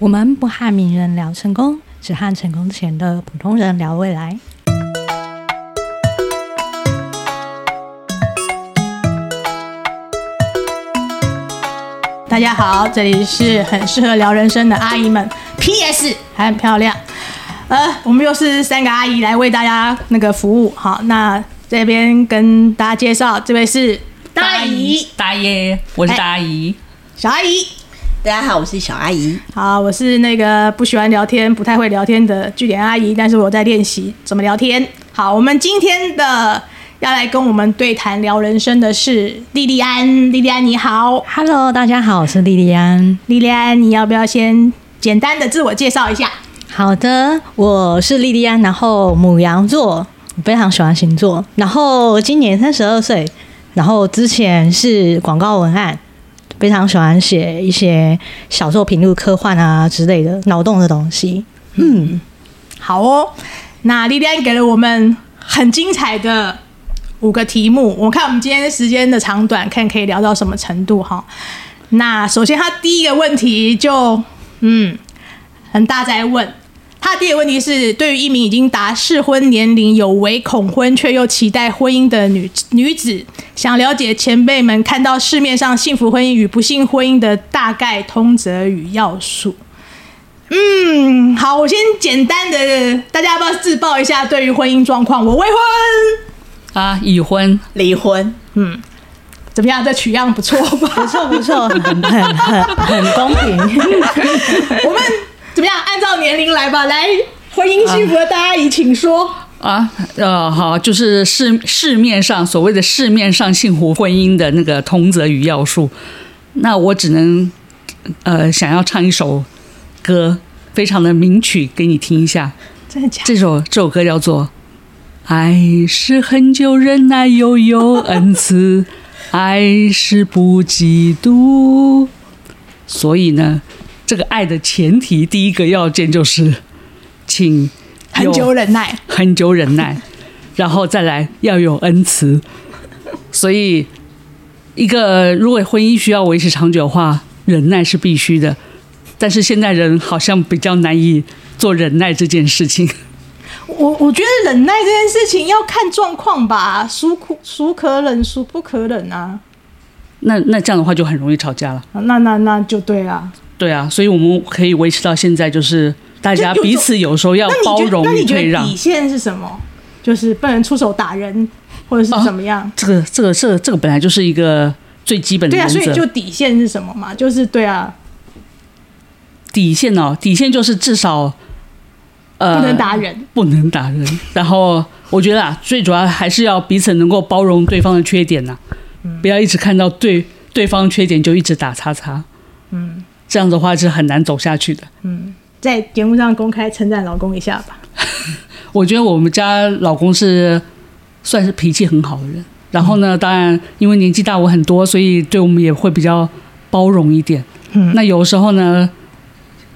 我们不和名人聊成功，只和成功前的普通人聊未来。大家好，这里是很适合聊人生的阿姨们。P.S. 还很漂亮。呃，我们又是三个阿姨来为大家那个服务。好，那这边跟大家介绍，这位是大姨，大爷，我是大阿姨，小阿姨。大家好，我是小阿姨。好，我是那个不喜欢聊天、不太会聊天的据点阿姨，但是我在练习怎么聊天。好，我们今天的要来跟我们对谈聊人生的是莉莉安。莉莉安你好，Hello，大家好，我是莉莉安。莉莉安，你要不要先简单的自我介绍一下？好的，我是莉莉安，然后母羊座，我非常喜欢星座，然后今年三十二岁，然后之前是广告文案。非常喜欢写一些小说品，如科幻啊之类的脑洞的东西。嗯，好哦。那莉莉安给了我们很精彩的五个题目，我看我们今天时间的长短，看可以聊到什么程度哈。那首先，他第一个问题就嗯很大，在问。他第一个问题是：对于一名已经达适婚年龄、有为恐婚却又期待婚姻的女女子，想了解前辈们看到市面上幸福婚姻与不幸婚姻的大概通则与要素。嗯，好，我先简单的，大家要不要自报一下对于婚姻状况？我未婚啊，已婚，离婚。嗯，怎么样？这取样不错吧？不错，不错，很很很很公平。我们。怎么样？按照年龄来吧。来，婚姻幸福的大阿姨，请说。啊，呃，好，就是市市面上所谓的市面上幸福婚姻的那个通则与要素。那我只能，呃，想要唱一首歌，非常的名曲给你听一下。真的假的？这首这首歌叫做《爱是恒久忍耐又有恩慈，爱是不嫉妒》。所以呢。这个爱的前提，第一个要件就是，请很久忍耐，很久忍耐，然后再来要有恩慈。所以，一个如果婚姻需要维持长久的话，忍耐是必须的。但是现在人好像比较难以做忍耐这件事情。我我觉得忍耐这件事情要看状况吧，孰可孰可忍，孰不可忍啊。那那这样的话就很容易吵架了。那那那就对了。对啊，所以我们可以维持到现在，就是大家彼此有时候要包容与退让。底线是什么？就是不能出手打人，或者是怎么样？哦、这个、这个、这个、这个本来就是一个最基本的。对啊，所以就底线是什么嘛？就是对啊，底线哦，底线就是至少呃不能打人，不能打人。然后我觉得啊，最主要还是要彼此能够包容对方的缺点呐、啊嗯，不要一直看到对对方缺点就一直打叉叉。嗯。这样的话是很难走下去的。嗯，在节目上公开称赞老公一下吧。我觉得我们家老公是算是脾气很好的人。然后呢，当然因为年纪大我很多，所以对我们也会比较包容一点。嗯，那有时候呢，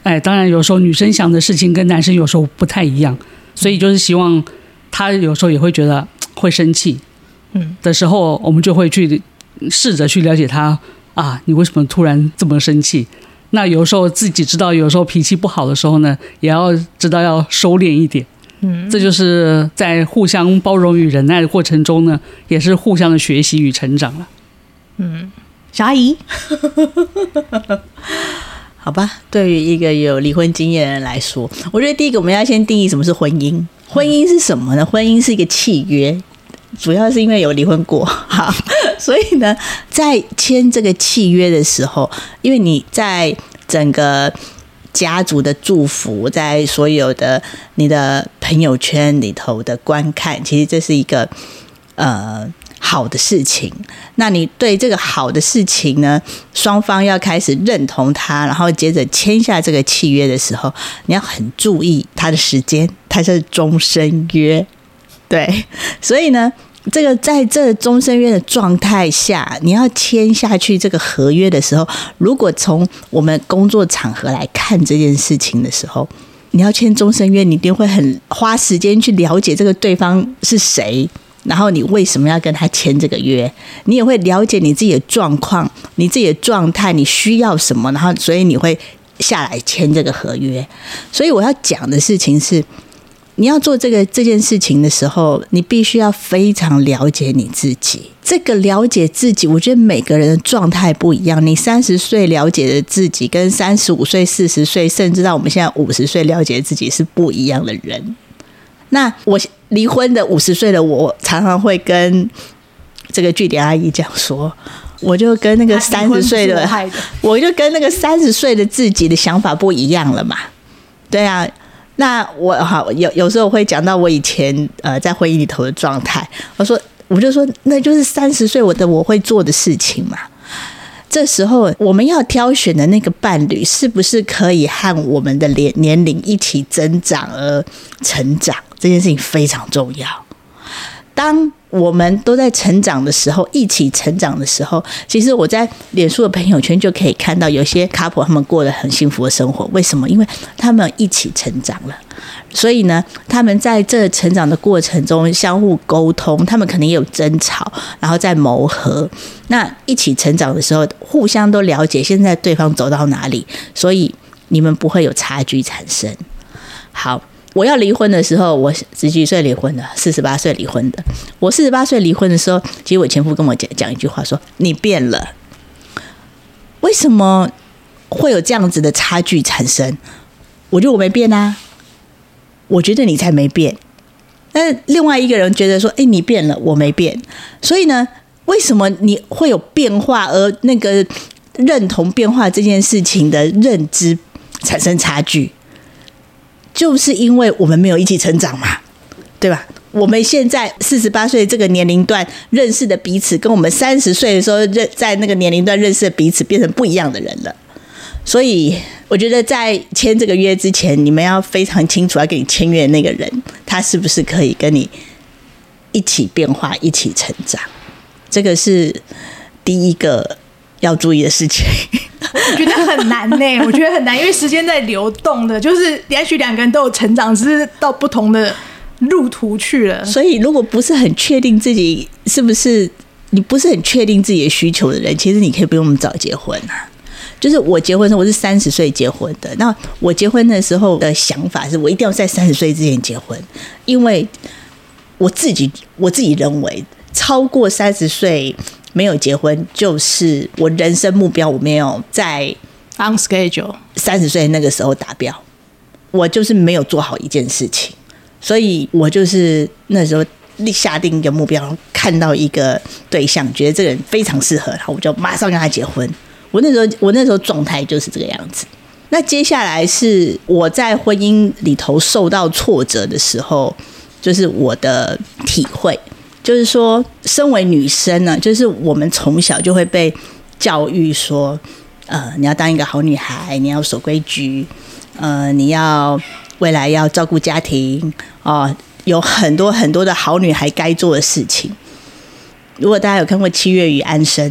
哎，当然有时候女生想的事情跟男生有时候不太一样，所以就是希望他有时候也会觉得会生气。嗯，的时候我们就会去试着去了解他啊，你为什么突然这么生气？那有时候自己知道，有时候脾气不好的时候呢，也要知道要收敛一点。嗯，这就是在互相包容与忍耐的过程中呢，也是互相的学习与成长了。嗯，小阿姨，好吧，对于一个有离婚经验的人来说，我觉得第一个我们要先定义什么是婚姻。婚姻是什么呢？婚姻是一个契约，主要是因为有离婚过。好。所以呢，在签这个契约的时候，因为你在整个家族的祝福，在所有的你的朋友圈里头的观看，其实这是一个呃好的事情。那你对这个好的事情呢，双方要开始认同它，然后接着签下这个契约的时候，你要很注意它的时间，它是终身约，对，所以呢。这个在这终身约的状态下，你要签下去这个合约的时候，如果从我们工作场合来看这件事情的时候，你要签终身约，你一定会很花时间去了解这个对方是谁，然后你为什么要跟他签这个约，你也会了解你自己的状况、你自己的状态，你需要什么，然后所以你会下来签这个合约。所以我要讲的事情是，你要做这个这件事情的时候，你必须要非常了解你自己。这个了解自己，我觉得每个人的状态不一样。你三十岁了解的自己，跟三十五岁、四十岁，甚至到我们现在五十岁了解自己是不一样的人。那我离婚的五十岁的我，常常会跟这个据点阿姨讲说，我就跟那个三十岁的，我就跟那个三十岁的自己的想法不一样了嘛。对啊，那我好有有时候会讲到我以前呃在婚姻里头的状态，我说我就说那就是三十岁我的我会做的事情嘛。这时候我们要挑选的那个伴侣，是不是可以和我们的年年龄一起增长而成长？这件事情非常重要。当我们都在成长的时候，一起成长的时候，其实我在脸书的朋友圈就可以看到，有些卡普他们过得很幸福的生活。为什么？因为他们一起成长了。所以呢，他们在这成长的过程中相互沟通，他们可能也有争吵，然后在磨合。那一起成长的时候，互相都了解现在对方走到哪里，所以你们不会有差距产生。好。我要离婚的时候，我十几岁离婚的，四十八岁离婚的。我四十八岁离婚的时候，其实我前夫跟我讲讲一句话，说：“你变了。”为什么会有这样子的差距产生？我觉得我没变啊，我觉得你才没变。但另外一个人觉得说：“哎，你变了，我没变。”所以呢，为什么你会有变化，而那个认同变化这件事情的认知产生差距？就是因为我们没有一起成长嘛，对吧？我们现在四十八岁这个年龄段认识的彼此，跟我们三十岁的时候认在那个年龄段认识的彼此，变成不一样的人了。所以，我觉得在签这个约之前，你们要非常清楚，要给你签约的那个人，他是不是可以跟你一起变化、一起成长？这个是第一个要注意的事情。我觉得很难呢、欸，我觉得很难，因为时间在流动的，就是也许两个人都有成长，只是到不同的路途去了。所以，如果不是很确定自己是不是你不是很确定自己的需求的人，其实你可以不用那么早结婚啊。就是我结婚的时候，我是三十岁结婚的。那我结婚的时候的想法是我一定要在三十岁之前结婚，因为我自己我自己认为超过三十岁。没有结婚，就是我人生目标，我没有在 on schedule 三十岁那个时候达标，我就是没有做好一件事情，所以我就是那时候立下定一个目标，看到一个对象，觉得这个人非常适合，然后我就马上跟他结婚。我那时候我那时候状态就是这个样子。那接下来是我在婚姻里头受到挫折的时候，就是我的体会。就是说，身为女生呢，就是我们从小就会被教育说，呃，你要当一个好女孩，你要守规矩，呃，你要未来要照顾家庭，哦、有很多很多的好女孩该做的事情。如果大家有看过《七月与安生》，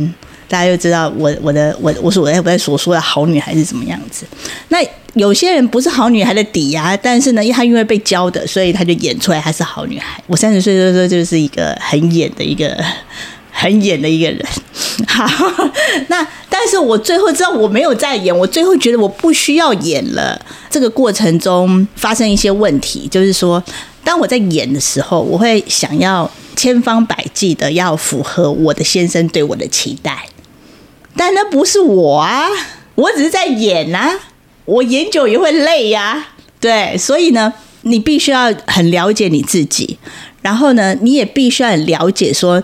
大家就知道我我的我我所我在所说的好女孩是什么样子。那有些人不是好女孩的底呀、但是呢，因为她因为被教的，所以她就演出来她是好女孩。我三十岁的时候就是一个很演的一个很演的一个人。好，那但是我最后知道我没有在演，我最后觉得我不需要演了。这个过程中发生一些问题，就是说，当我在演的时候，我会想要千方百计的要符合我的先生对我的期待，但那不是我啊，我只是在演啊。我演久也会累呀、对，所以呢，你必须要很了解你自己，然后呢，你也必须要很了解说，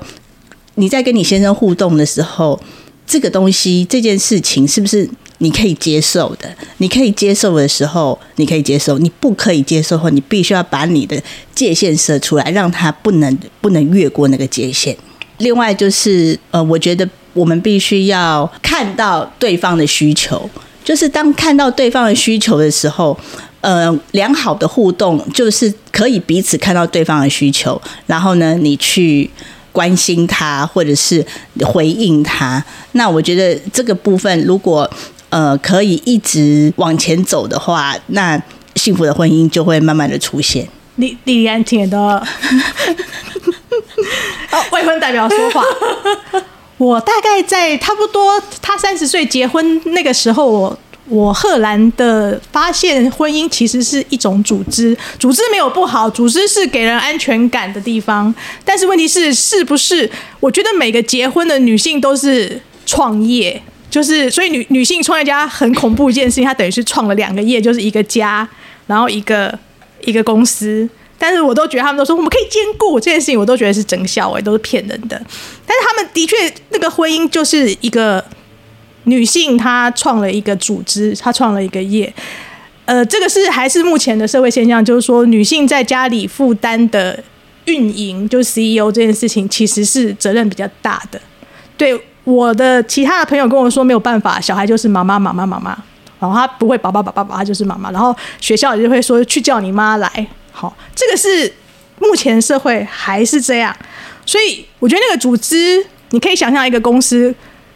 你在跟你先生互动的时候，这个东西这件事情是不是你可以接受的？你可以接受的时候，你可以接受；你不可以接受后，你必须要把你的界限设出来，让他不能不能越过那个界限。另外就是，呃，我觉得我们必须要看到对方的需求。就是当看到对方的需求的时候，呃，良好的互动就是可以彼此看到对方的需求，然后呢，你去关心他或者是回应他。那我觉得这个部分如果呃可以一直往前走的话，那幸福的婚姻就会慢慢的出现。莉莉安听的，哦，未婚代表说话。我大概在差不多他三十岁结婚那个时候，我我赫然的发现，婚姻其实是一种组织，组织没有不好，组织是给人安全感的地方。但是问题是，是不是？我觉得每个结婚的女性都是创业，就是所以女女性创业家很恐怖一件事情，她等于是创了两个业，就是一个家，然后一个一个公司。但是我都觉得他们都说我们可以兼顾这件事情，我都觉得是整笑哎，都是骗人的。但是他们的确，那个婚姻就是一个。女性她创了一个组织，她创了一个业，呃，这个是还是目前的社会现象，就是说女性在家里负担的运营，就是 CEO 这件事情，其实是责任比较大的。对我的其他的朋友跟我说，没有办法，小孩就是妈妈妈妈妈妈，然后他不会爸爸爸爸爸，他就是妈妈，然后学校也就会说去叫你妈来，好，这个是目前社会还是这样，所以我觉得那个组织，你可以想象一个公司。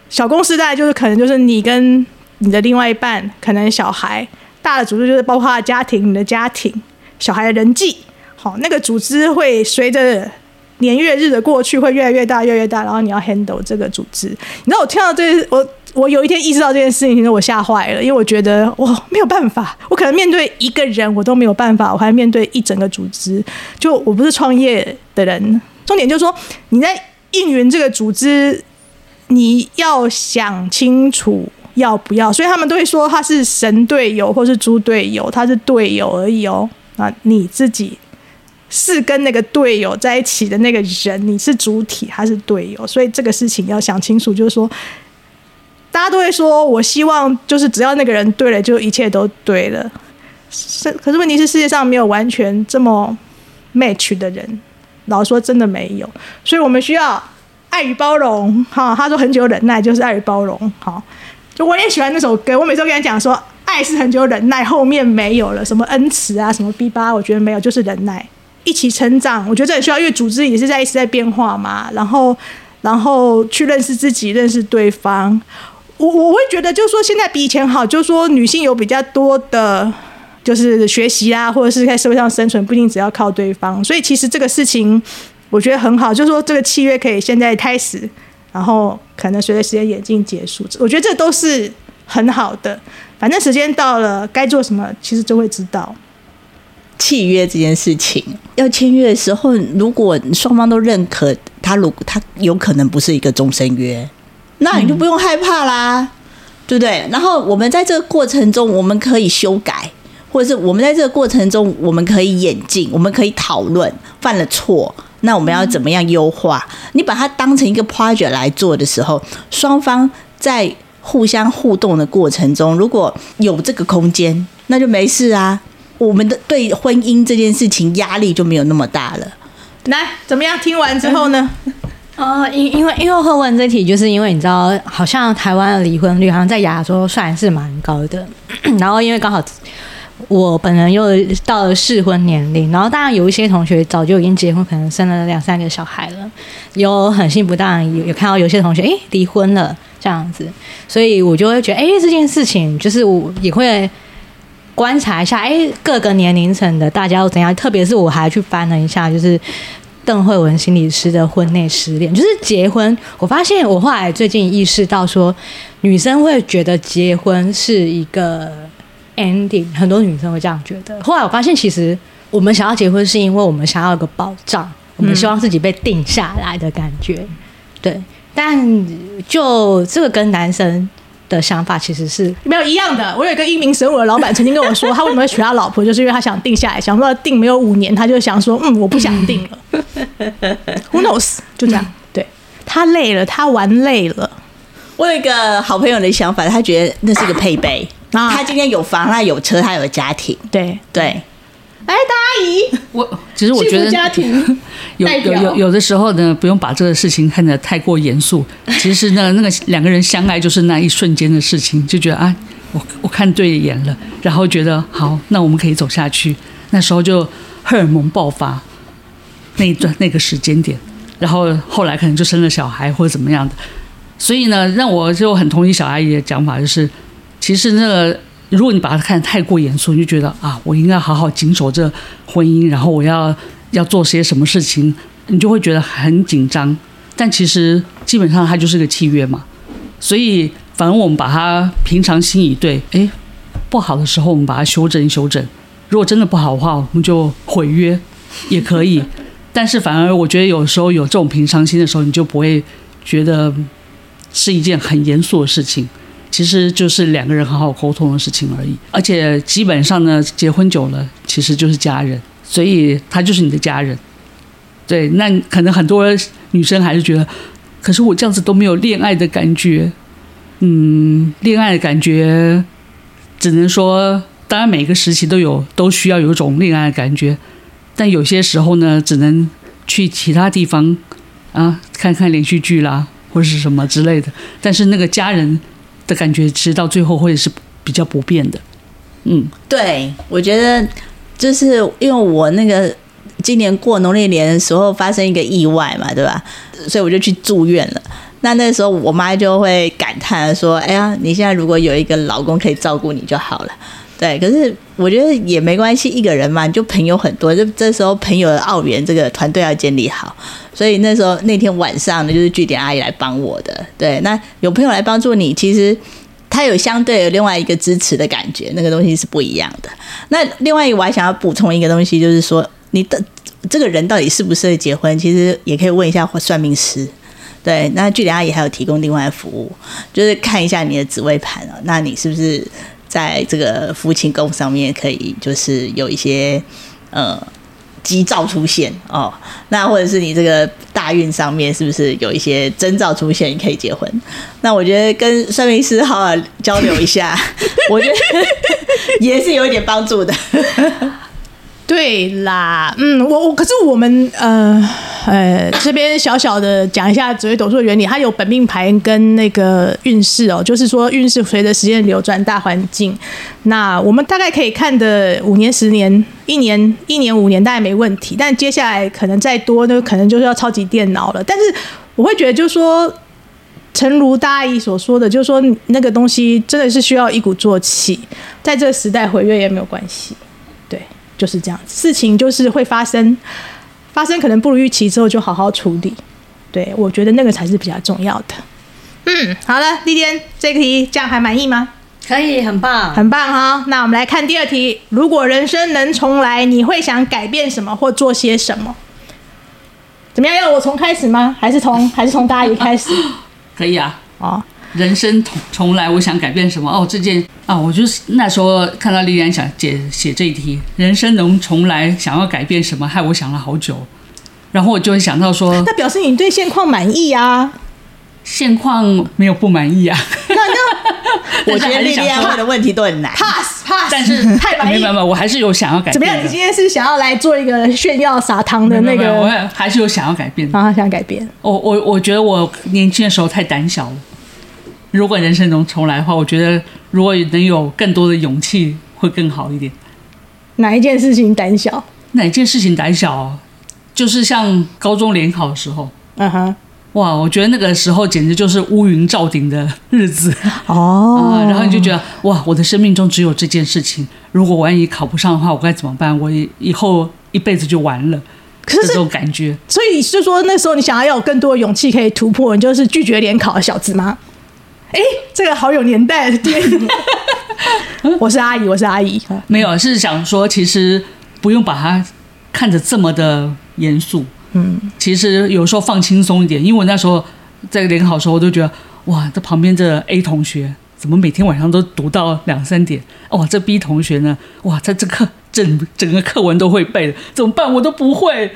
小公司大概就是可能就是你跟你的另外一半，可能小孩，大的组织就是包括他家庭，你的家庭，小孩的人际，好，那个组织会随着年月日的过去会越来越大，越来越大，然后你要 handle 这个组织。你知道我听到这，我我有一天意识到这件事情，其实我吓坏了，因为我觉得我没有办法，我可能面对一个人我都没有办法，我还面对一整个组织，就我不是创业的人，重点就是说你在应援这个组织。你要想清楚要不要，所以他们都会说他是神队友或是猪队友，他是队友而已哦。那你自己是跟那个队友在一起的那个人，你是主体还是队友？所以这个事情要想清楚，就是说，大家都会说，我希望就是只要那个人对了，就一切都对了。是，可是问题是世界上没有完全这么 match 的人，老实说真的没有，所以我们需要。爱与包容，哈，他说很久忍耐就是爱与包容，好，就我也喜欢那首歌，我每次都跟他讲说，爱是很久忍耐，后面没有了什么恩慈啊，什么 B 八，我觉得没有，就是忍耐，一起成长，我觉得这很需要，因为组织也是在一直在变化嘛，然后，然后去认识自己，认识对方，我我会觉得就是说现在比以前好，就是说女性有比较多的，就是学习啊，或者是在社会上生存，不一定只要靠对方，所以其实这个事情。我觉得很好，就是说这个契约可以现在开始，然后可能随着时间演进结束。我觉得这都是很好的。反正时间到了，该做什么其实就会知道。契约这件事情要签约的时候，如果双方都认可他，如果他有可能不是一个终身约，那你就不用害怕啦，嗯、对不对？然后我们在这个过程中，我们可以修改，或者是我们在这个过程中，我们可以演进，我们可以讨论犯了错。那我们要怎么样优化？你把它当成一个 project 来做的时候，双方在互相互动的过程中，如果有这个空间，那就没事啊。我们的对婚姻这件事情压力就没有那么大了。来，怎么样？听完之后呢？哦，因因为因为会问这题，就是因为你知道，好像台湾的离婚率好像在亚洲算是蛮高的，然后因为刚好。我本人又到了适婚年龄，然后当然有一些同学早就已经结婚，可能生了两三个小孩了，有很幸福，当然有有看到有些同学诶离婚了这样子，所以我就会觉得诶这件事情就是我也会观察一下诶各个年龄层的大家又怎样，特别是我还去翻了一下，就是邓惠文心理师的婚内失恋，就是结婚，我发现我后来最近意识到说，女生会觉得结婚是一个。ending 很多女生会这样觉得。后来我发现，其实我们想要结婚，是因为我们想要有个保障，我们希望自己被定下来的感觉。对，但就这个跟男生的想法其实是没有一样的。我有一个英明神武的老板曾经跟我说，他为什么会娶他老婆，就是因为他想定下来，想说定没有五年，他就想说，嗯，我不想定了。Who knows？就这样。对，他累了，他玩累了。我有一个好朋友的想法，他觉得那是个配备。他今天有房，他有车，他有家庭。对对，来，大阿姨，我其实我觉得家庭 有有有有的时候呢，不用把这个事情看得太过严肃。其实呢，那个两个人相爱就是那一瞬间的事情，就觉得啊，我我看对眼了，然后觉得好，那我们可以走下去。那时候就荷尔蒙爆发那一段那个时间点，然后后来可能就生了小孩或者怎么样的。所以呢，让我就很同意小阿姨的讲法，就是。其实那个，如果你把它看得太过严肃，你就觉得啊，我应该好好谨守这婚姻，然后我要要做些什么事情，你就会觉得很紧张。但其实基本上它就是个契约嘛，所以反而我们把它平常心以对，哎，不好的时候，我们把它修正修正；如果真的不好的话，我们就毁约也可以。但是反而我觉得有时候有这种平常心的时候，你就不会觉得是一件很严肃的事情。其实就是两个人好好沟通的事情而已。而且基本上呢，结婚久了其实就是家人，所以他就是你的家人。对，那可能很多女生还是觉得，可是我这样子都没有恋爱的感觉。嗯，恋爱的感觉只能说，当然每个时期都有，都需要有一种恋爱的感觉。但有些时候呢，只能去其他地方啊，看看连续剧啦，或是什么之类的。但是那个家人的感觉，其实到最后会是比较不变的。嗯，对，我觉得就是因为我那个今年过农历年的时候发生一个意外嘛，对吧？所以我就去住院了。那那时候我妈就会感叹说：“哎呀，你现在如果有一个老公可以照顾你就好了。”对，可是我觉得也没关系，一个人嘛，就朋友很多，就这时候朋友的奥援这个团队要建立好，所以那时候那天晚上呢，就是据点阿姨来帮我的。对，那有朋友来帮助你，其实他有相对有另外一个支持的感觉，那个东西是不一样的。那另外一个我还想要补充一个东西，就是说你的这个人到底适不适合结婚，其实也可以问一下算命师。对，那据点阿姨还有提供另外的服务，就是看一下你的紫微盘啊，那你是不是？在这个夫妻宫上面，可以就是有一些呃吉兆出现哦，那或者是你这个大运上面是不是有一些征兆出现，你可以结婚？那我觉得跟算命师好好交流一下，我觉得 也是有一点帮助的。对啦，嗯，我我可是我们呃呃这边小小的讲一下紫微斗数的原理，它有本命盘跟那个运势哦，就是说运势随着时间流转，大环境，那我们大概可以看的五年、十年、一年、一年、五年大概没问题，但接下来可能再多，那可能就是要超级电脑了。但是我会觉得，就是说，诚如大阿姨所说的，就是说那个东西真的是需要一鼓作气，在这个时代毁约也没有关系。对就是这样，事情就是会发生，发生可能不如预期之后就好好处理。对，我觉得那个才是比较重要的。嗯，好了，丽天这个题这样还满意吗？可以，很棒，很棒哈。那我们来看第二题：如果人生能重来，你会想改变什么或做些什么？怎么样？要我从开始吗？还是从还是从大阿姨开始？可以啊。哦。人生重重来，我想改变什么？哦，这件啊，我就是那时候看到丽安想写写这一题，人生能重来，想要改变什么？害我想了好久，然后我就会想到说，那表示你对现况满意啊？现况没有不满意啊？那那我觉得丽安问的问题都很难，pass pass，但是太满意，没有没有，我还是有想要改变。怎么样？你今天是想要来做一个炫耀撒糖的那个？我还是有想要改变啊，想改变。我我我觉得我年轻的时候太胆小了。如果人生能重来的话，我觉得如果能有更多的勇气，会更好一点。哪一件事情胆小？哪一件事情胆小？就是像高中联考的时候，嗯哼，哇，我觉得那个时候简直就是乌云罩顶的日子哦、呃。然后你就觉得，哇，我的生命中只有这件事情，如果万一考不上的话，我该怎么办？我以后一辈子就完了。可是这种感觉，所以是说那时候你想要有更多的勇气可以突破，你就是拒绝联考的小子吗？哎，这个好有年代的电影。我是阿姨，我是阿姨。没有，是想说，其实不用把它看得这么的严肃。嗯，其实有时候放轻松一点。因为我那时候在联考的时候，我都觉得，哇，这旁边这 A 同学怎么每天晚上都读到两三点？哇，这 B 同学呢？哇，他这课整整个课文都会背，怎么办？我都不会。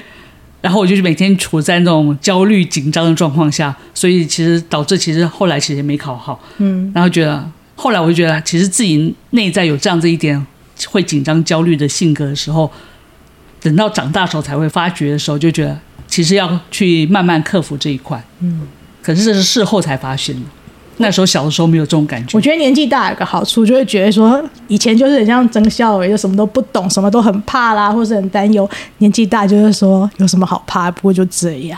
然后我就是每天处在那种焦虑紧张的状况下，所以其实导致其实后来其实也没考好。嗯，然后觉得后来我就觉得，其实自己内在有这样子一点会紧张焦虑的性格的时候，等到长大时候才会发觉的时候，就觉得其实要去慢慢克服这一块。嗯，可是这是事后才发现的。那时候小的时候没有这种感觉。我觉得年纪大有个好处，就会觉得说以前就是很像曾孝伟，就什么都不懂，什么都很怕啦，或是很担忧。年纪大就是说有什么好怕？不过就这样，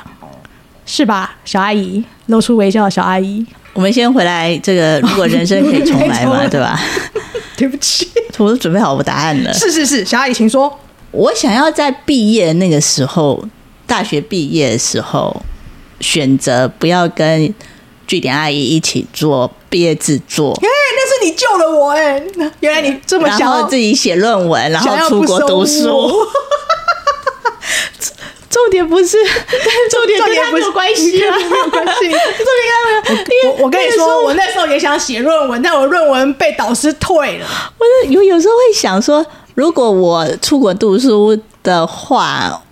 是吧？小阿姨露出微笑的小阿姨，我们先回来。这个如果人生可以重来嘛，对吧？对不起，我都准备好我答案了。是是是，小阿姨请说。我想要在毕业那个时候，大学毕业的时候，选择不要跟。据点阿姨一起做毕业制作，哎，那是你救了我哎、欸！原来你这么想要自己写论文，然后出国读书。重点不是，重点跟他没有关系啊，没有关系。重点跟他没有。我我跟你说，我那时候也想写论文，但我论文被导师退了。我有有时候会想说，如果我出国读书的话，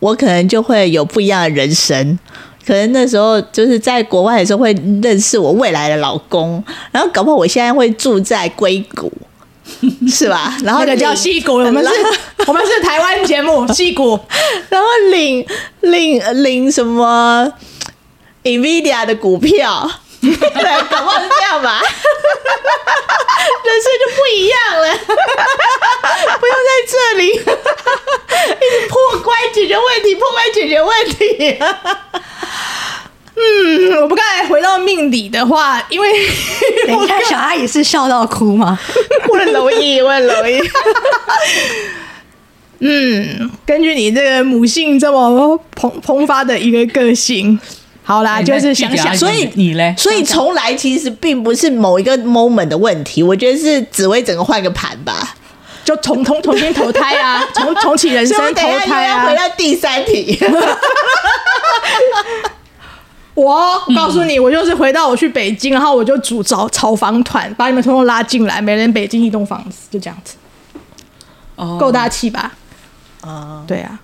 我可能就会有不一样的人生。可能那时候就是在国外的时候会认识我未来的老公，然后搞不好我现在会住在硅谷。是吧？然后那个叫矽谷，我们是，我们是台湾节目矽谷，然后 领领领什么 Nvidia 的股票，对，搞不好是这样吧？人生就不一样了，不用在这里一直破关解决问题，破关解决问题。嗯，我不刚才回到命理的话，因为 等一下小阿姨是笑到哭吗？我很容易，我很容易。嗯，根据你这个母性这么蓬蓬发的一个个性，好啦，就是想想，所以你嘞，所以从来其实并不是某一个 moment 的问题，我觉得是紫薇整个换个盘吧，就重重重新投胎啊，重重启人生投胎啊，回到第三题。我告诉你，我就是回到我去北京，然后我就组找炒房团，把你们统统拉进来，每人北京一栋房子，就这样子，哦，够大气吧？哦，对啊，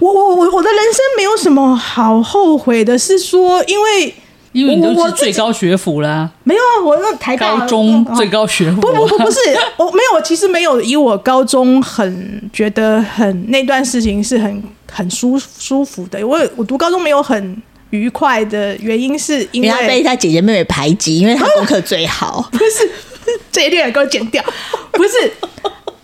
我我我我的人生没有什么好后悔的，是说因为因为你都是最高学府啦，没有啊，我那台高中最高学府，不不不不是，我没有，我其实没有以我高中很觉得很那段事情是很很舒舒服的，我我读高中没有很。愉快的原因是因为他被他姐姐妹妹排挤，因为他功课最好。不是，这一定要给我剪掉。不是，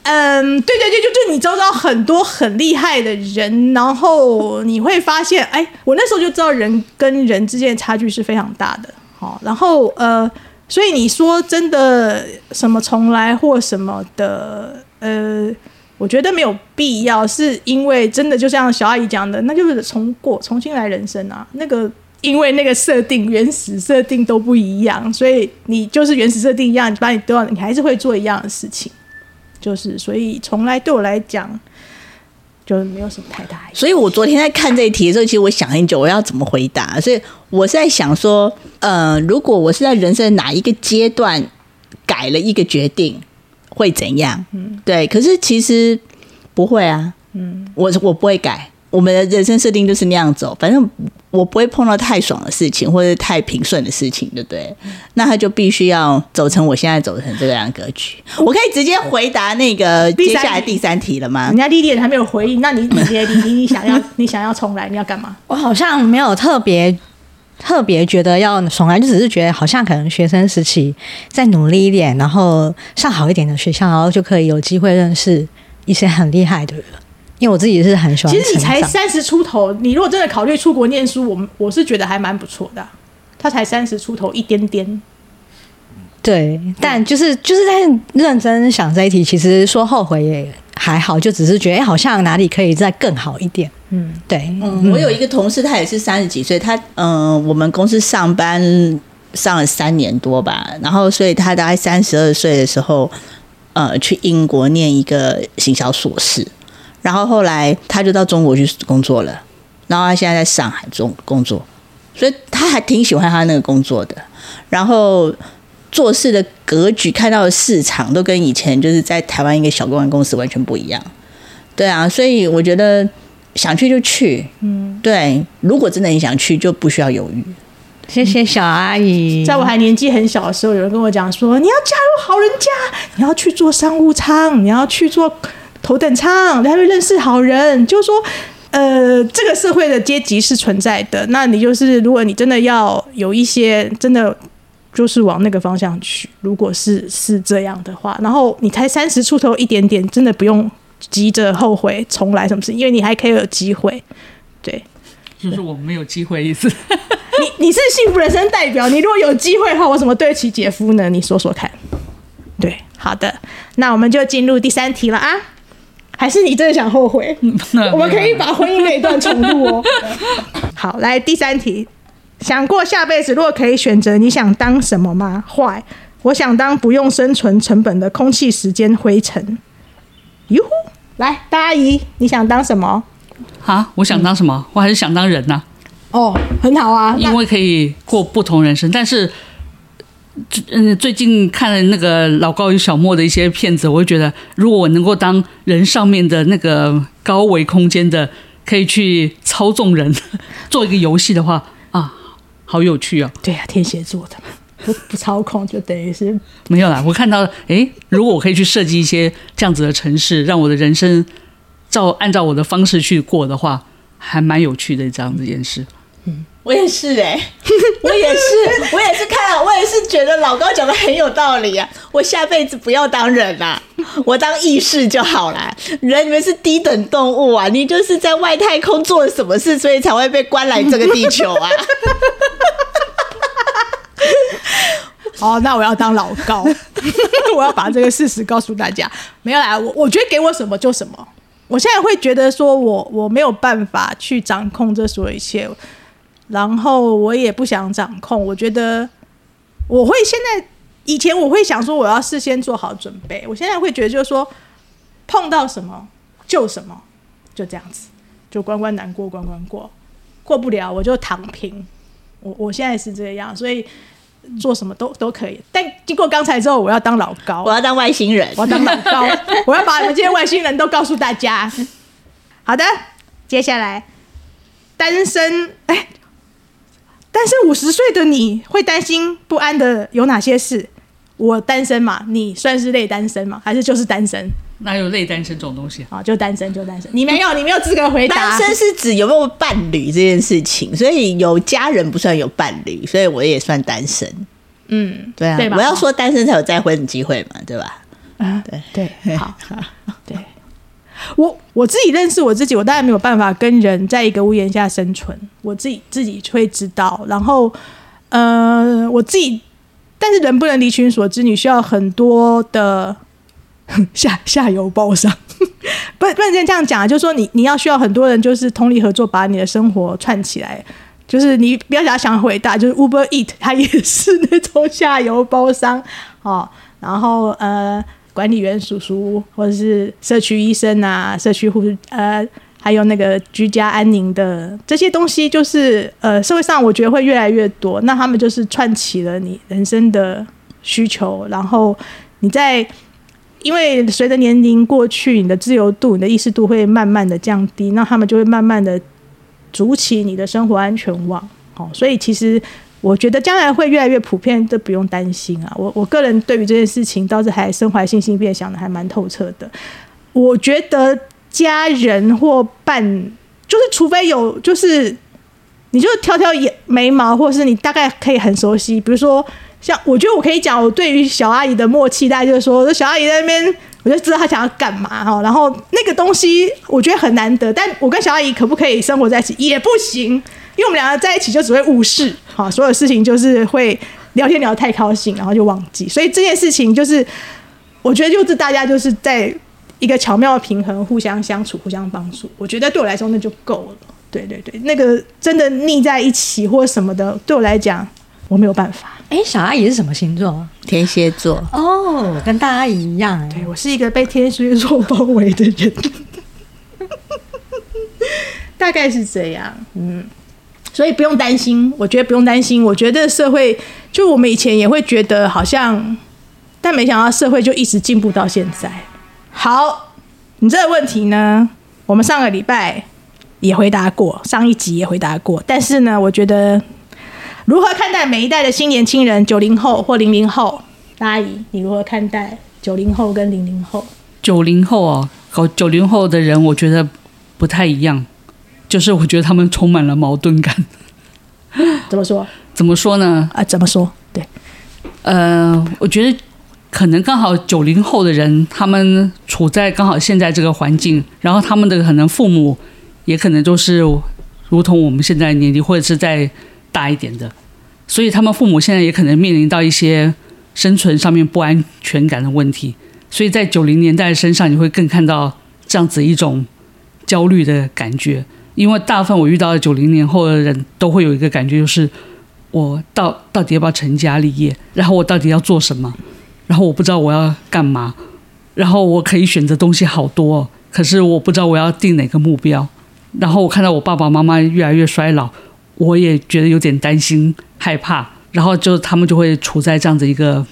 嗯，对对对，就就你周遭很多很厉害的人，然后你会发现，哎，我那时候就知道人跟人之间的差距是非常大的。好，然后呃，所以你说真的什么重来或什么的，呃。我觉得没有必要，是因为真的就像小阿姨讲的，那就是重过重新来人生啊。那个因为那个设定原始设定都不一样，所以你就是原始设定一样，把你丢到，你还是会做一样的事情。就是所以从来对我来讲，就没有什么太大。所以我昨天在看这一题的时候，其实我想很久，我要怎么回答。所以我是在想说，呃，如果我是在人生哪一个阶段改了一个决定。会怎样？嗯，对。可是其实不会啊。嗯，我我不会改。我们的人生设定就是那样走。反正我不会碰到太爽的事情，或者太平顺的事情，对不对？嗯，那他就必须要走成我现在走成这个样格局。我可以直接回答那个接下来第三题了吗？人家莉莉还没有回应，那你你你你你想要你想要重来，你要干嘛？我好像没有特别。特别觉得要重来，就只是觉得好像可能学生时期再努力一点，然后上好一点的学校，然后就可以有机会认识一些很厉害的人。因为我自己是很喜欢。其实你才三十出头，你如果真的考虑出国念书，我我是觉得还蛮不错的啊。他才三十出头一点点。对，但就是就是在认真想这一题，其实说后悔也还好，就只是觉得好像哪里可以再更好一点。嗯，对，嗯，我有一个同事，他也是三十几岁，他嗯、呃，我们公司上班上了三年多吧，然后所以他大概三十二岁的时候，呃，去英国念一个行销硕士，然后后来他就到中国去工作了，然后他现在在上海中工作，所以他还挺喜欢他那个工作的，然后做事的格局、看到的市场都跟以前就是在台湾一个小公关公司完全不一样，对啊，所以我觉得。想去就去，嗯，对。如果真的很想去，就不需要犹豫。谢谢小阿姨。在我还年纪很小的时候，有人跟我讲说：“你要嫁入好人家，你要去做商务舱，你要去做头等舱，你还会认识好人。”就是说，呃，这个社会的阶级是存在的。那你就是，如果你真的要有一些真的，就是往那个方向去。如果是是这样的话，然后你才三十出头一点点，真的不用。急着后悔重来什么事？因为你还可以有机会，对，就是我没有机会意思。你你是幸福人生代表，你如果有机会的话，我怎么对得起姐夫呢？你说说看。对，好的，那我们就进入第三题了啊。还是你真的想后悔？我们可以把婚姻那一段重录哦。好，来第三题，想过下辈子如果可以选择，你想当什么吗？坏，我想当不用生存成本的空气、时间、灰尘。哟呼，来，大阿姨，你想当什么？啊，我想当什么？嗯、我还是想当人呐、啊。哦，很好啊，因为可以过不同人生。但是，嗯，最近看了那个老高与小莫的一些片子，我就觉得，如果我能够当人上面的那个高维空间的，可以去操纵人，做一个游戏的话，啊，好有趣啊！对啊，天蝎座的不不操控，就等于是没有啦。我看到，哎，如果我可以去设计一些这样子的城市，让我的人生照按照我的方式去过的话，还蛮有趣的这样子一件事。嗯我也是哎、欸，我也是，我也是看了，我也是觉得老高讲的很有道理啊！我下辈子不要当人啦，我当意识就好啦。人你们是低等动物啊，你就是在外太空做了什么事，所以才会被关来这个地球啊！哦，那我要当老高，我要把这个事实告诉大家。没有啦，我我觉得给我什么就什么。我现在会觉得说我我没有办法去掌控这所有一切。然后我也不想掌控，我觉得我会现在以前我会想说我要事先做好准备，我现在会觉得就是说碰到什么就什么，就这样子，就关关难过关关过，过不了我就躺平。我我现在是这样，所以做什么都都可以。但经过刚才之后，我要当老高，我要当外星人，我要当老高，我要把你们这些外星人都告诉大家。好的，接下来单身哎。单身五十岁的你会担心不安的有哪些事？我单身嘛，你算是类单身嘛？还是就是单身？哪有类单身这种东西啊？就单身就单身，你没有，你没有资格回答。单身是指有没有伴侣这件事情，所以有家人不算有伴侣，所以我也算单身。嗯，对啊，对？我要说单身才有再婚的机会嘛，对吧？啊，对对，好，对。我我自己认识我自己，我当然没有办法跟人在一个屋檐下生存。我自己自己会知道，然后，呃，我自己，但是人不能离群所知，你需要很多的 下下游包商，不不能这样讲啊，就是说你你要需要很多人，就是通力合作，把你的生活串起来。就是你不要想想伟大，就是 Uber Eat，它也是那种下游包商 哦。然后呃。管理员叔叔，或者是社区医生啊，社区护士，呃，还有那个居家安宁的这些东西，就是呃，社会上我觉得会越来越多。那他们就是串起了你人生的需求，然后你在因为随着年龄过去，你的自由度、你的意识度会慢慢的降低，那他们就会慢慢的筑起你的生活安全网。哦，所以其实。我觉得将来会越来越普遍，都不用担心啊。我我个人对于这件事情倒是还身怀信心，变想的还蛮透彻的。我觉得家人或伴，就是除非有，就是你就挑挑眼眉毛，或是你大概可以很熟悉。比如说，像我觉得我可以讲，我对于小阿姨的默契，大概就是说，小阿姨在那边，我就知道她想要干嘛哈。然后那个东西我觉得很难得，但我跟小阿姨可不可以生活在一起也不行。因为我们两个在一起就只会误事，哈，所有事情就是会聊天聊得太高兴，然后就忘记。所以这件事情就是，我觉得就是大家就是在一个巧妙的平衡，互相相处，互相帮助。我觉得对我来说那就够了。对对对，那个真的腻在一起或什么的，对我来讲我没有办法。哎，小阿姨是什么星座？天蝎座。哦，跟大阿姨一样。对，我是一个被天蝎座包围的人，大概是这样。嗯。所以不用担心，我觉得不用担心。我觉得社会就我们以前也会觉得好像，但没想到社会就一直进步到现在。好，你这个问题呢，我们上个礼拜也回答过，上一集也回答过。但是呢，我觉得如何看待每一代的新年轻人，九零后或零零后，大阿姨，你如何看待九零后跟零零后？九零后啊，搞九零后的人，我觉得不太一样。就是我觉得他们充满了矛盾感。怎么说？怎么说呢？啊，怎么说？对，呃，我觉得可能刚好九零后的人，他们处在刚好现在这个环境，然后他们的可能父母也可能都是如同我们现在年龄，或者是再大一点的，所以他们父母现在也可能面临到一些生存上面不安全感的问题，所以在九零年代身上，你会更看到这样子一种焦虑的感觉。因为大部分我遇到的九零年后的人都会有一个感觉，就是我到到底要不要成家立业，然后我到底要做什么，然后我不知道我要干嘛，然后我可以选择东西好多，可是我不知道我要定哪个目标，然后我看到我爸爸妈妈越来越衰老，我也觉得有点担心害怕，然后就他们就会处在这样子一个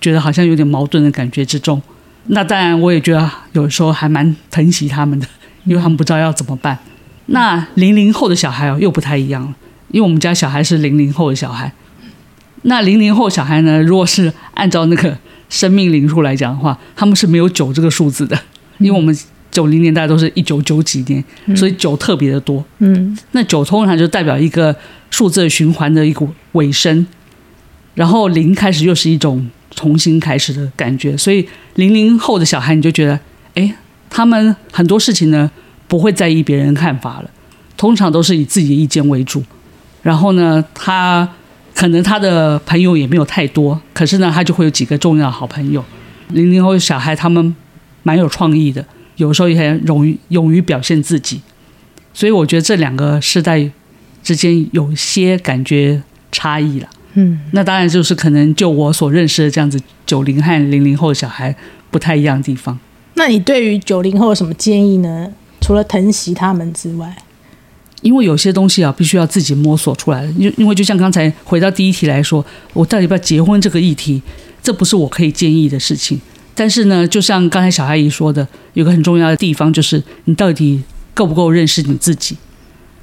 觉得好像有点矛盾的感觉之中。那当然，我也觉得有时候还蛮疼惜他们的，因为他们不知道要怎么办。那零零后的小孩哦，又不太一样了。因为我们家小孩是零零后的小孩，那零零后小孩呢，如果是按照那个生命灵数来讲的话，他们是没有九这个数字的。因为我们九零年代都是一九九几年，所以九特别的多。嗯，那九通常就代表一个数字循环的一股尾声，然后零开始又是一种重新开始的感觉。所以零零后的小孩，你就觉得，哎，他们很多事情呢不会在意别人看法了，通常都是以自己的意见为主。然后呢，他可能他的朋友也没有太多，可是呢，他就会有几个重要好朋友。零零后小孩他们蛮有创意的，有时候也很勇于勇于表现自己，所以我觉得这两个世代之间有些感觉差异了。嗯，那当然就是可能就我所认识的这样子，九零和零零后小孩不太一样的地方。那你对于九零后有什么建议呢？除了疼惜他们之外？因为有些东西啊，必须要自己摸索出来的。因因为就像刚才回到第一题来说，我到底要不要结婚这个议题，这不是我可以建议的事情。但是呢，就像刚才小阿姨说的，有个很重要的地方就是你到底够不够认识你自己。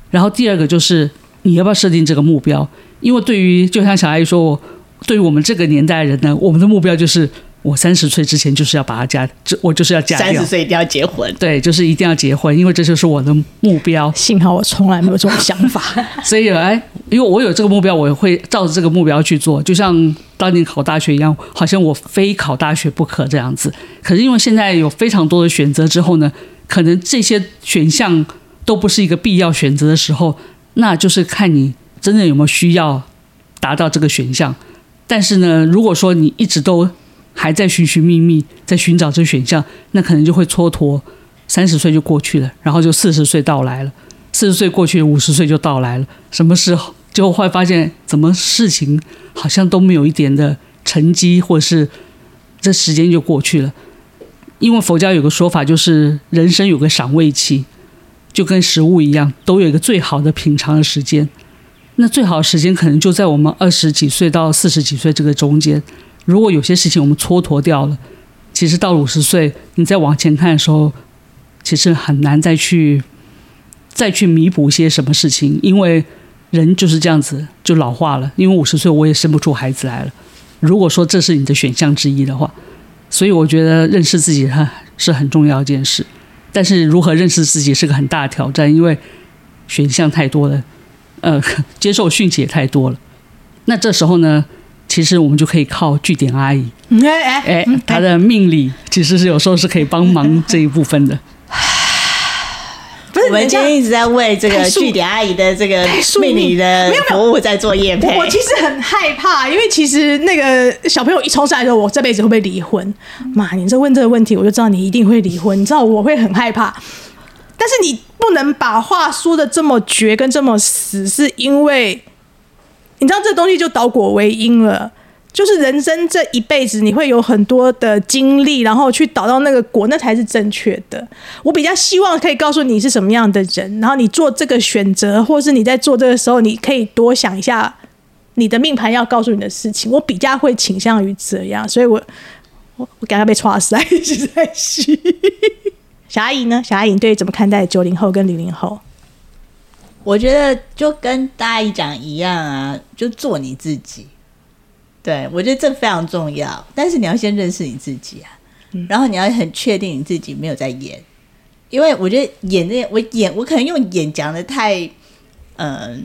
然后第二个就是你要不要设定这个目标？因为对于就像小阿姨说，我对于我们这个年代人呢，我们的目标就是。我三十岁之前就是要把他嫁，这我就是要嫁掉。三十岁一定要结婚，对，就是一定要结婚，因为这就是我的目标。幸好我从来没有这种想法，所以哎，因为我有这个目标，我会照着这个目标去做。就像当年考大学一样，好像我非考大学不可这样子。可是因为现在有非常多的选择之后呢，可能这些选项都不是一个必要选择的时候，那就是看你真的有没有需要达到这个选项。但是呢，如果说你一直都还在寻寻觅觅，在寻找这选项，那可能就会蹉跎，三十岁就过去了，然后就四十岁到来了，四十岁过去，五十岁就到来了。什么时候就会发现，怎么事情好像都没有一点的成绩，或者是这时间就过去了。因为佛教有个说法，就是人生有个赏味期，就跟食物一样，都有一个最好的品尝的时间。那最好的时间可能就在我们二十几岁到四十几岁这个中间。如果有些事情我们蹉跎掉了，其实到五十岁，你再往前看的时候，其实很难再去再去弥补一些什么事情，因为人就是这样子就老化了。因为五十岁我也生不出孩子来了。如果说这是你的选项之一的话，所以我觉得认识自己哈是很重要一件事。但是如何认识自己是个很大的挑战，因为选项太多了，呃，接受讯息也太多了。那这时候呢？其实我们就可以靠据点阿姨，哎，她的命理其实是有时候是可以帮忙这一部分的。不是，我们今天一直在为这个据点阿姨的这个命理的服务在做业配。我其实很害怕，因为其实那个小朋友一冲上来说，我这辈子会不会离婚？妈，你这问这个问题，我就知道你一定会离婚。你知道我会很害怕，但是你不能把话说的这么绝跟这么死，是因为。你知道这东西就倒果为因了，就是人生这一辈子你会有很多的经历，然后去导到那个果，那才是正确的。我比较希望可以告诉你是什么样的人，然后你做这个选择，或是你在做这个时候，你可以多想一下你的命盘要告诉你的事情。我比较会倾向于这样，所以我我我刚刚被戳死，一直在吸。小阿姨呢？小阿姨对怎么看待九零后跟零零后？我觉得就跟大阿姨讲一样啊，就做你自己。对，我觉得这非常重要。但是你要先认识你自己啊，然后你要很确定你自己没有在演，因为我觉得演那我演我可能用演讲的太嗯、呃、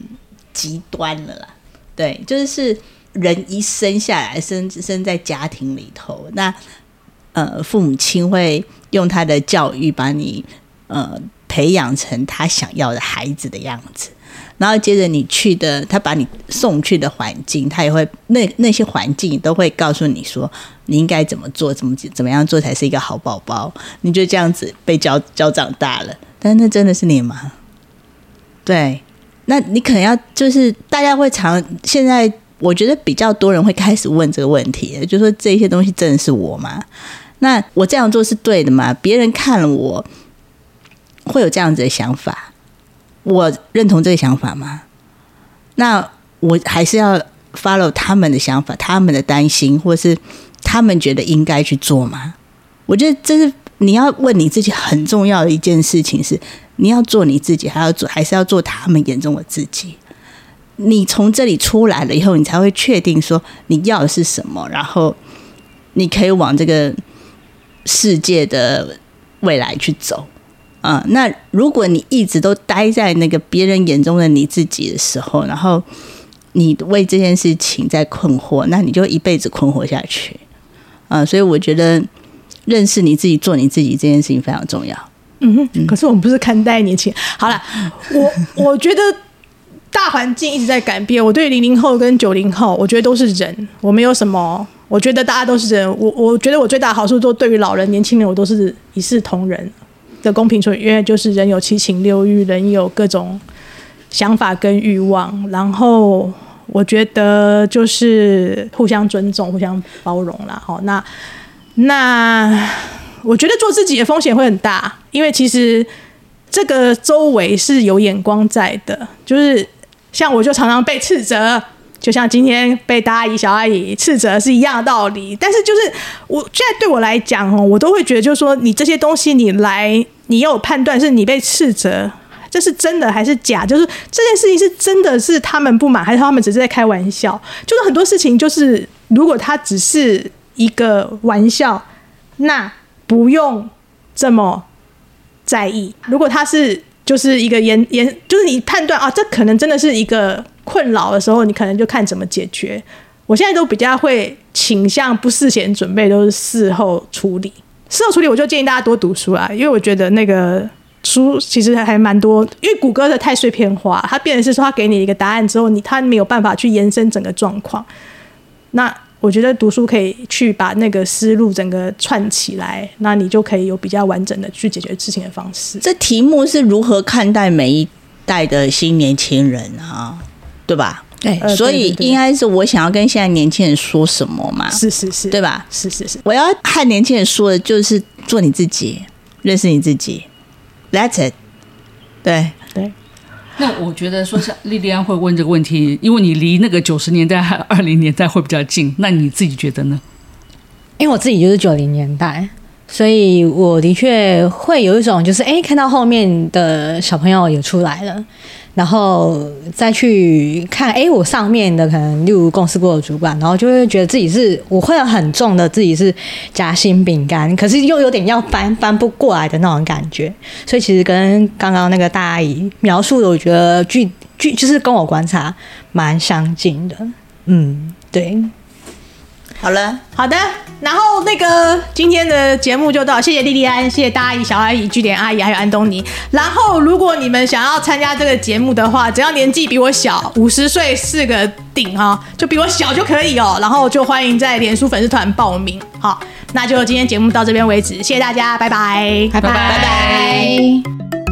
极端了啦。对，就是是人一生下来生生在家庭里头，那呃父母亲会用他的教育把你呃。培养成他想要的孩子的样子，然后接着你去的，他把你送去的环境，他也会那那些环境都会告诉你说你应该怎么做，怎么怎么样做才是一个好宝宝。你就这样子被教教长大了，但那真的是你吗？对，那你可能要就是大家会常现在，我觉得比较多人会开始问这个问题，就说这些东西真的是我吗？那我这样做是对的吗？别人看了我会有这样子的想法，我认同这个想法吗？那我还是要 follow 他们的想法，他们的担心，或是他们觉得应该去做吗？我觉得这是你要问你自己很重要的一件事情是。你要做你自己，还要做，还是要做他们眼中的自己？你从这里出来了以后，你才会确定说你要的是什么，然后你可以往这个世界的未来去走。啊，那如果你一直都待在那个别人眼中的你自己的时候，然后你为这件事情在困惑，那你就一辈子困惑下去。啊，所以我觉得认识你自己，做你自己这件事情非常重要。嗯哼，可是我们不是看待年轻。好了，我我觉得大环境一直在改变。我对零零后跟九零后，我觉得都是人，我没有什么。我觉得大家都是人。我我觉得我最大的好处，都对于老人、年轻人，我都是一视同仁的公平处理。因为就是人有七情六欲，人有各种想法跟欲望。然后我觉得就是互相尊重、互相包容啦。好，那那。我觉得做自己的风险会很大，因为其实这个周围是有眼光在的，就是像我就常常被斥责，就像今天被大阿姨、小阿姨斥责是一样的道理。但是就是我现在对我来讲哦，我都会觉得就是说，你这些东西你来，你有判断是你被斥责，这是真的还是假？就是这件事情是真的是他们不满，还是他们只是在开玩笑？就是很多事情就是，如果他只是一个玩笑，那。不用这么在意。如果他是就是一个严严，就是你判断啊，这可能真的是一个困扰的时候，你可能就看怎么解决。我现在都比较会倾向不事先准备，都是事后处理。事后处理，我就建议大家多读书啊，因为我觉得那个书其实还蛮多。因为谷歌的太碎片化，它变成是说他给你一个答案之后，你他没有办法去延伸整个状况。那我觉得读书可以去把那个思路整个串起来，那你就可以有比较完整的去解决事情的方式。这题目是如何看待每一代的新年轻人啊？对吧？对，所以应该是我想要跟现在年轻人说什么嘛？是是是，对吧？是是是，我要和年轻人说的就是做你自己，认识你自己，That's it。对对。那我觉得说是莉莉安会问这个问题，因为你离那个九十年代和二零年代会比较近，那你自己觉得呢？因为我自己就是九零年代，所以我的确会有一种就是哎，看到后面的小朋友也出来了。然后再去看，哎，我上面的可能例如公司过的主管，然后就会觉得自己是我会有很重的自己是夹心饼干，可是又有点要翻翻不过来的那种感觉。所以其实跟刚刚那个大阿姨描述的，我觉得具具就是跟我观察蛮相近的。嗯，对。好了，好的，然后那个今天的节目就到，谢谢莉莉安，谢谢大阿姨、小阿姨、据点阿姨，还有安东尼。然后如果你们想要参加这个节目的话，只要年纪比我小五十岁是个顶哈，就比我小就可以哦。然后就欢迎在脸书粉丝团报名。好，那就今天节目到这边为止，谢谢大家，拜拜，拜拜，拜拜。